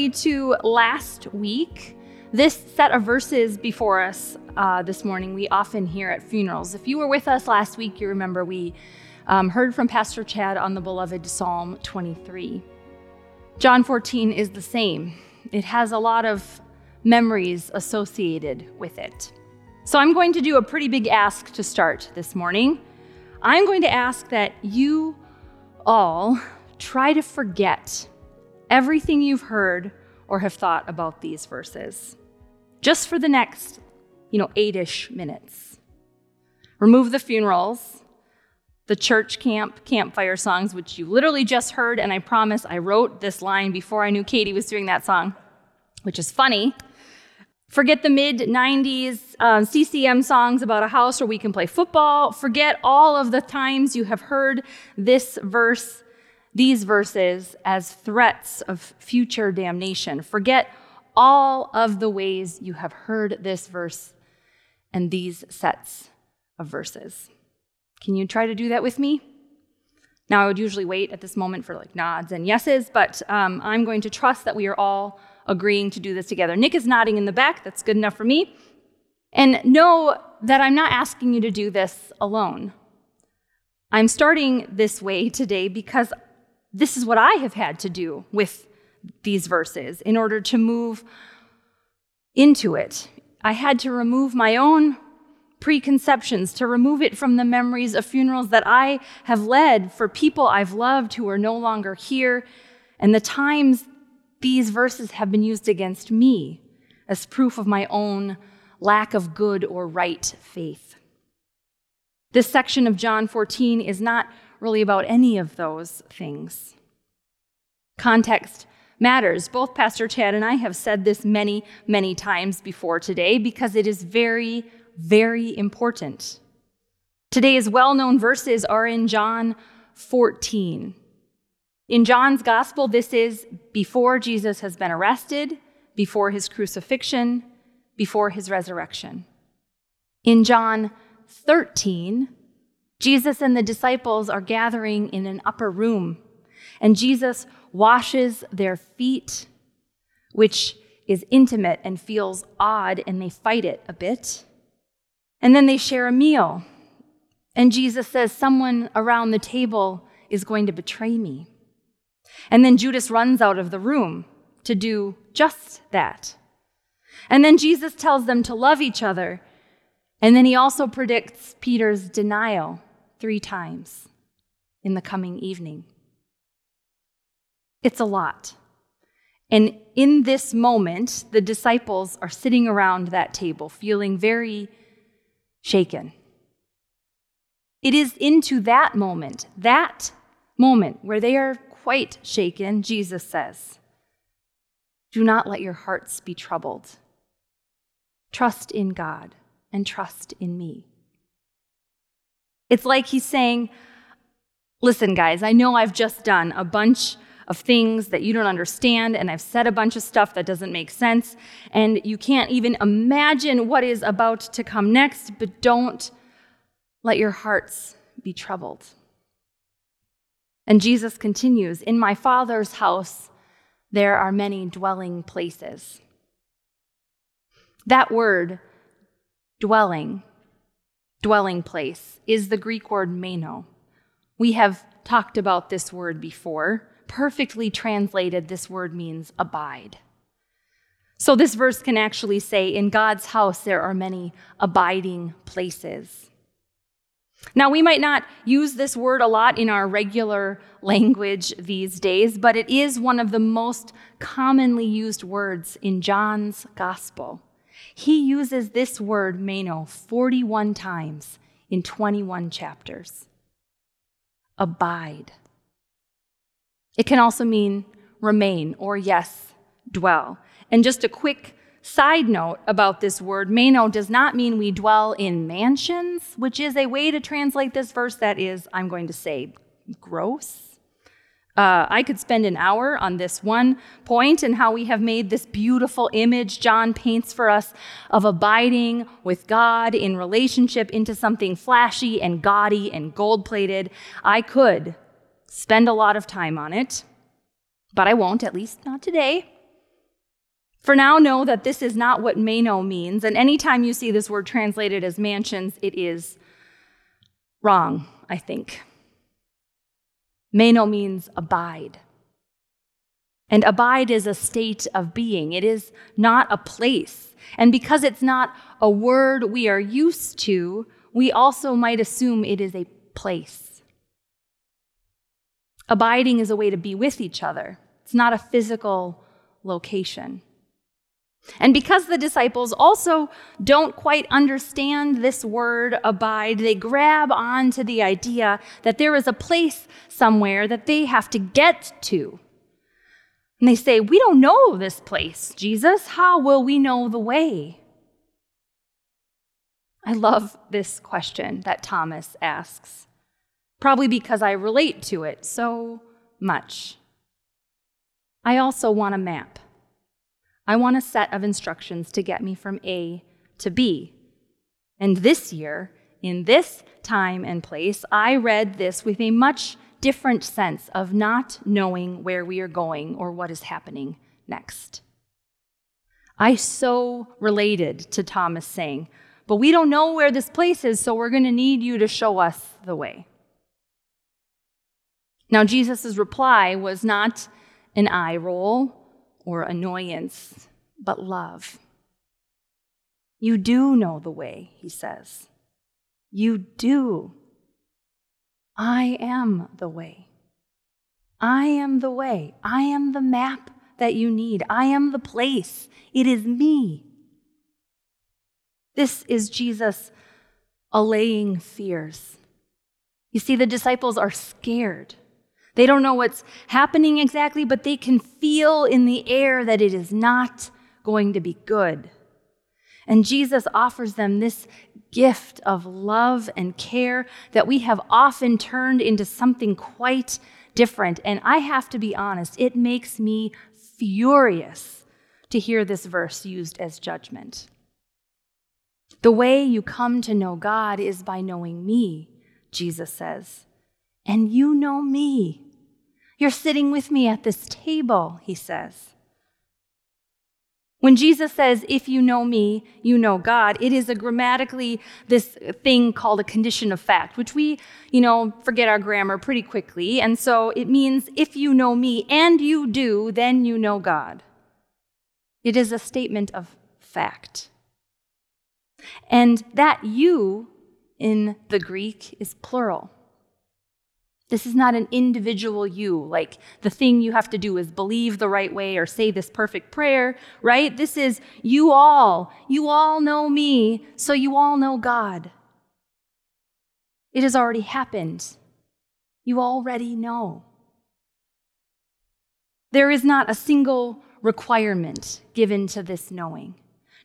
Similarly to last week, this set of verses before us uh, this morning we often hear at funerals. If you were with us last week, you remember we um, heard from Pastor Chad on the beloved Psalm 23. John 14 is the same, it has a lot of memories associated with it. So I'm going to do a pretty big ask to start this morning. I'm going to ask that you all try to forget everything you've heard or have thought about these verses just for the next, you know, eight ish minutes. Remove the funerals, the church camp campfire songs, which you literally just heard, and I promise I wrote this line before I knew Katie was doing that song, which is funny. Forget the mid 90s um, CCM songs about a house where we can play football. Forget all of the times you have heard this verse these verses as threats of future damnation. Forget all of the ways you have heard this verse and these sets of verses. Can you try to do that with me? Now, I would usually wait at this moment for like nods and yeses, but um, I'm going to trust that we are all agreeing to do this together. Nick is nodding in the back. That's good enough for me. And know that I'm not asking you to do this alone. I'm starting this way today because this is what I have had to do with these verses in order to move into it. I had to remove my own preconceptions, to remove it from the memories of funerals that I have led for people I've loved who are no longer here, and the times these verses have been used against me as proof of my own lack of good or right faith. This section of John 14 is not really about any of those things. Context matters. Both Pastor Chad and I have said this many, many times before today because it is very, very important. Today's well known verses are in John 14. In John's gospel, this is before Jesus has been arrested, before his crucifixion, before his resurrection. In John 13, Jesus and the disciples are gathering in an upper room, and Jesus washes their feet, which is intimate and feels odd, and they fight it a bit. And then they share a meal, and Jesus says, Someone around the table is going to betray me. And then Judas runs out of the room to do just that. And then Jesus tells them to love each other. And then he also predicts Peter's denial three times in the coming evening. It's a lot. And in this moment, the disciples are sitting around that table feeling very shaken. It is into that moment, that moment where they are quite shaken, Jesus says, Do not let your hearts be troubled. Trust in God and trust in me. It's like he's saying, Listen, guys, I know I've just done a bunch of things that you don't understand, and I've said a bunch of stuff that doesn't make sense, and you can't even imagine what is about to come next, but don't let your hearts be troubled. And Jesus continues In my Father's house, there are many dwelling places. That word, dwelling, dwelling place is the Greek word meno. We have talked about this word before. Perfectly translated, this word means abide. So, this verse can actually say, In God's house there are many abiding places. Now, we might not use this word a lot in our regular language these days, but it is one of the most commonly used words in John's gospel. He uses this word, meno, 41 times in 21 chapters. Abide. It can also mean remain or, yes, dwell. And just a quick side note about this word meno does not mean we dwell in mansions, which is a way to translate this verse that is, I'm going to say, gross. Uh, I could spend an hour on this one point and how we have made this beautiful image John paints for us of abiding with God in relationship into something flashy and gaudy and gold plated. I could spend a lot of time on it, but I won't, at least not today. For now, know that this is not what Meno means, and anytime you see this word translated as mansions, it is wrong, I think. Meno means abide. And abide is a state of being, it is not a place. And because it's not a word we are used to, we also might assume it is a place. Abiding is a way to be with each other, it's not a physical location. And because the disciples also don't quite understand this word abide, they grab onto the idea that there is a place somewhere that they have to get to. And they say, We don't know this place, Jesus. How will we know the way? I love this question that Thomas asks, probably because I relate to it so much. I also want a map. I want a set of instructions to get me from A to B. And this year, in this time and place, I read this with a much different sense of not knowing where we are going or what is happening next. I so related to Thomas saying, But we don't know where this place is, so we're going to need you to show us the way. Now, Jesus' reply was not an eye roll or annoyance, but love. You do know the way, he says. You do. I am the way. I am the way. I am the map that you need. I am the place. It is me. This is Jesus allaying fears. You see, the disciples are scared. They don't know what's happening exactly, but they can feel in the air that it is not going to be good. And Jesus offers them this gift of love and care that we have often turned into something quite different. And I have to be honest, it makes me furious to hear this verse used as judgment. The way you come to know God is by knowing me, Jesus says. And you know me. You're sitting with me at this table, he says. When Jesus says, if you know me, you know God, it is a grammatically this thing called a condition of fact, which we, you know, forget our grammar pretty quickly. And so it means if you know me and you do, then you know God. It is a statement of fact. And that you in the Greek is plural. This is not an individual you, like the thing you have to do is believe the right way or say this perfect prayer, right? This is you all. You all know me, so you all know God. It has already happened. You already know. There is not a single requirement given to this knowing.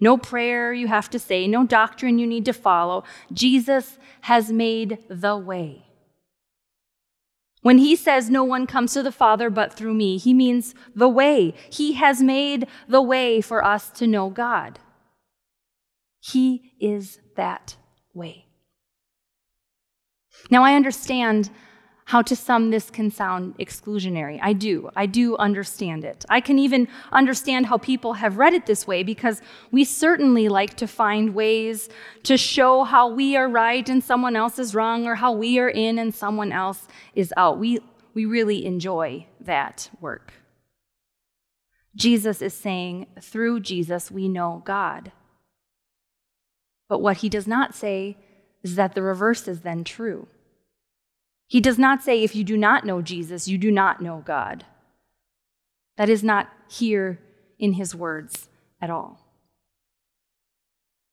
No prayer you have to say, no doctrine you need to follow. Jesus has made the way. When he says, No one comes to the Father but through me, he means the way. He has made the way for us to know God. He is that way. Now, I understand how to some this can sound exclusionary. I do. I do understand it. I can even understand how people have read it this way because we certainly like to find ways to show how we are right and someone else is wrong or how we are in and someone else is out. We, we really enjoy that work. Jesus is saying, through Jesus, we know God. But what he does not say is that the reverse is then true. He does not say, if you do not know Jesus, you do not know God. That is not here in his words at all.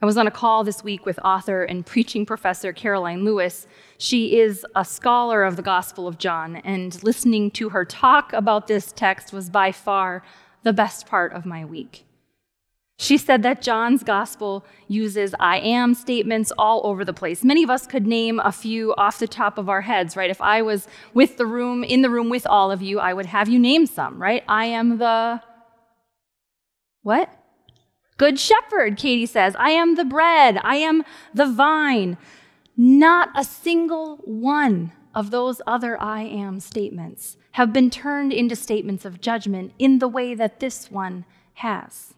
I was on a call this week with author and preaching professor Karoline Lewis. She is a scholar of the Gospel of John, and listening to her talk about this text was by far the best part of my week. She said that John's gospel uses I am statements all over the place. Many of us could name a few off the top of our heads, right? If I was with the room, in the room with all of you, I would have you name some, right? I am the what? Good shepherd, Katie says. I am the bread. I am the vine. Not a single one of those other I am statements have been turned into statements of judgment in the way that this one has.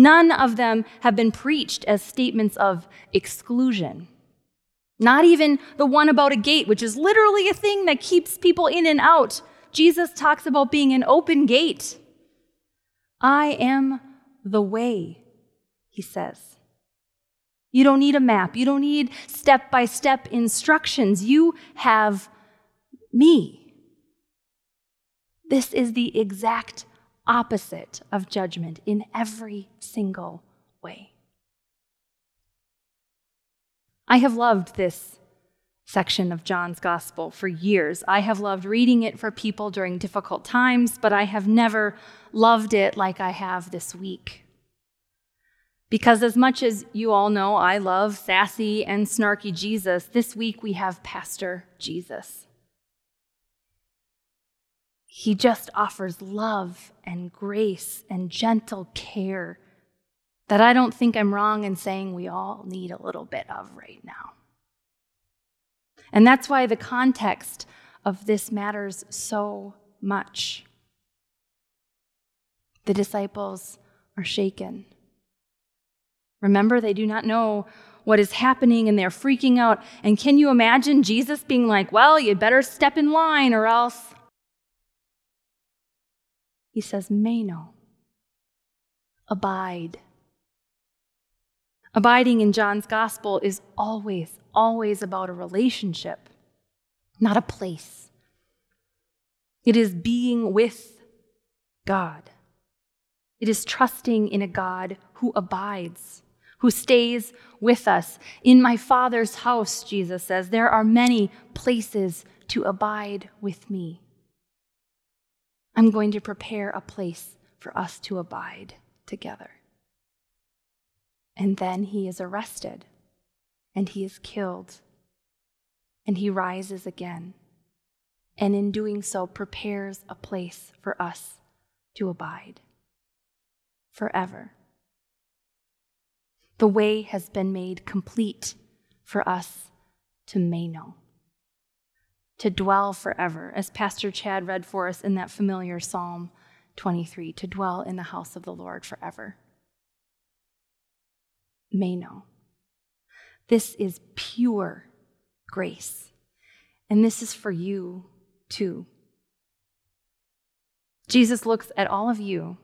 None of them have been preached as statements of exclusion. Not even the one about a gate, which is literally a thing that keeps people in and out. Jesus talks about being an open gate. I am the way, he says. You don't need a map. You don't need step by step instructions. You have me. This is the exact opposite of judgment in every single way. I have loved this section of John's Gospel for years. I have loved reading it for people during difficult times, but I have never loved it like I have this week. Because as much as you all know, I love sassy and snarky Jesus, this week we have Pastor Jesus. He just offers love and grace and gentle care that I don't think I'm wrong in saying we all need a little bit of right now. And that's why the context of this matters so much. The disciples are shaken. Remember, they do not know what is happening and they're freaking out. And can you imagine Jesus being like, Well, you'd better step in line or else? He says, Meno, abide. Abiding in John's gospel is always, always about a relationship, not a place. It is being with God. It is trusting in a God who abides who stays with us. In my Father's house, Jesus says, there are many places to abide with me. I'm going to prepare a place for us to abide together. And then he is arrested, and he is killed, and he rises again, and in doing so, prepares a place for us to abide forever. The way has been made complete for us to meno, to dwell forever, as Pastor Chad read for us in that familiar Psalm 23, to dwell in the house of the Lord forever. Meno. This is pure grace. And this is for you too. Jesus looks at all of you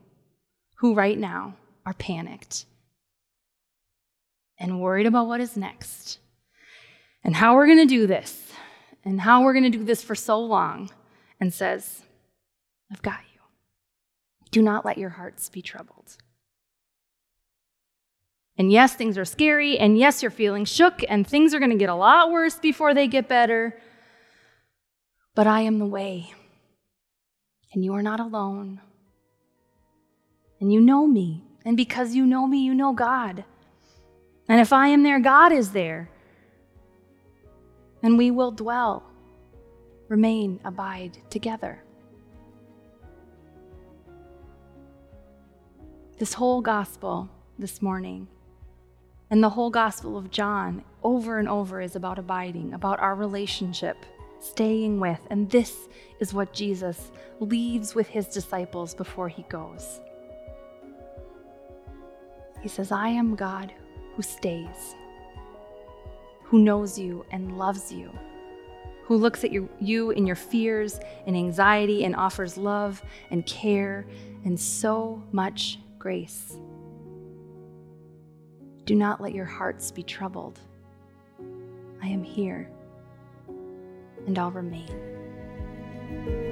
who right now are panicked and worried about what is next and how we're going to do this and how we're going to do this for so long and says, I've got you. Do not let your hearts be troubled. And yes, things are scary, and yes, you're feeling shook, and things are going to get a lot worse before they get better. But I am the way, and you are not alone. And you know me, and because you know me, you know God. And if I am there, God is there. And we will dwell, remain, abide together. This whole gospel this morning and the whole gospel of John over and over is about abiding, about our relationship, staying with. And this is what Jesus leaves with his disciples before he goes. He says, I am God who stays, who knows you and loves you, who looks at you, you in your fears and anxiety and offers love and care and so much grace. Do not let your hearts be troubled. I am here, and I'll remain.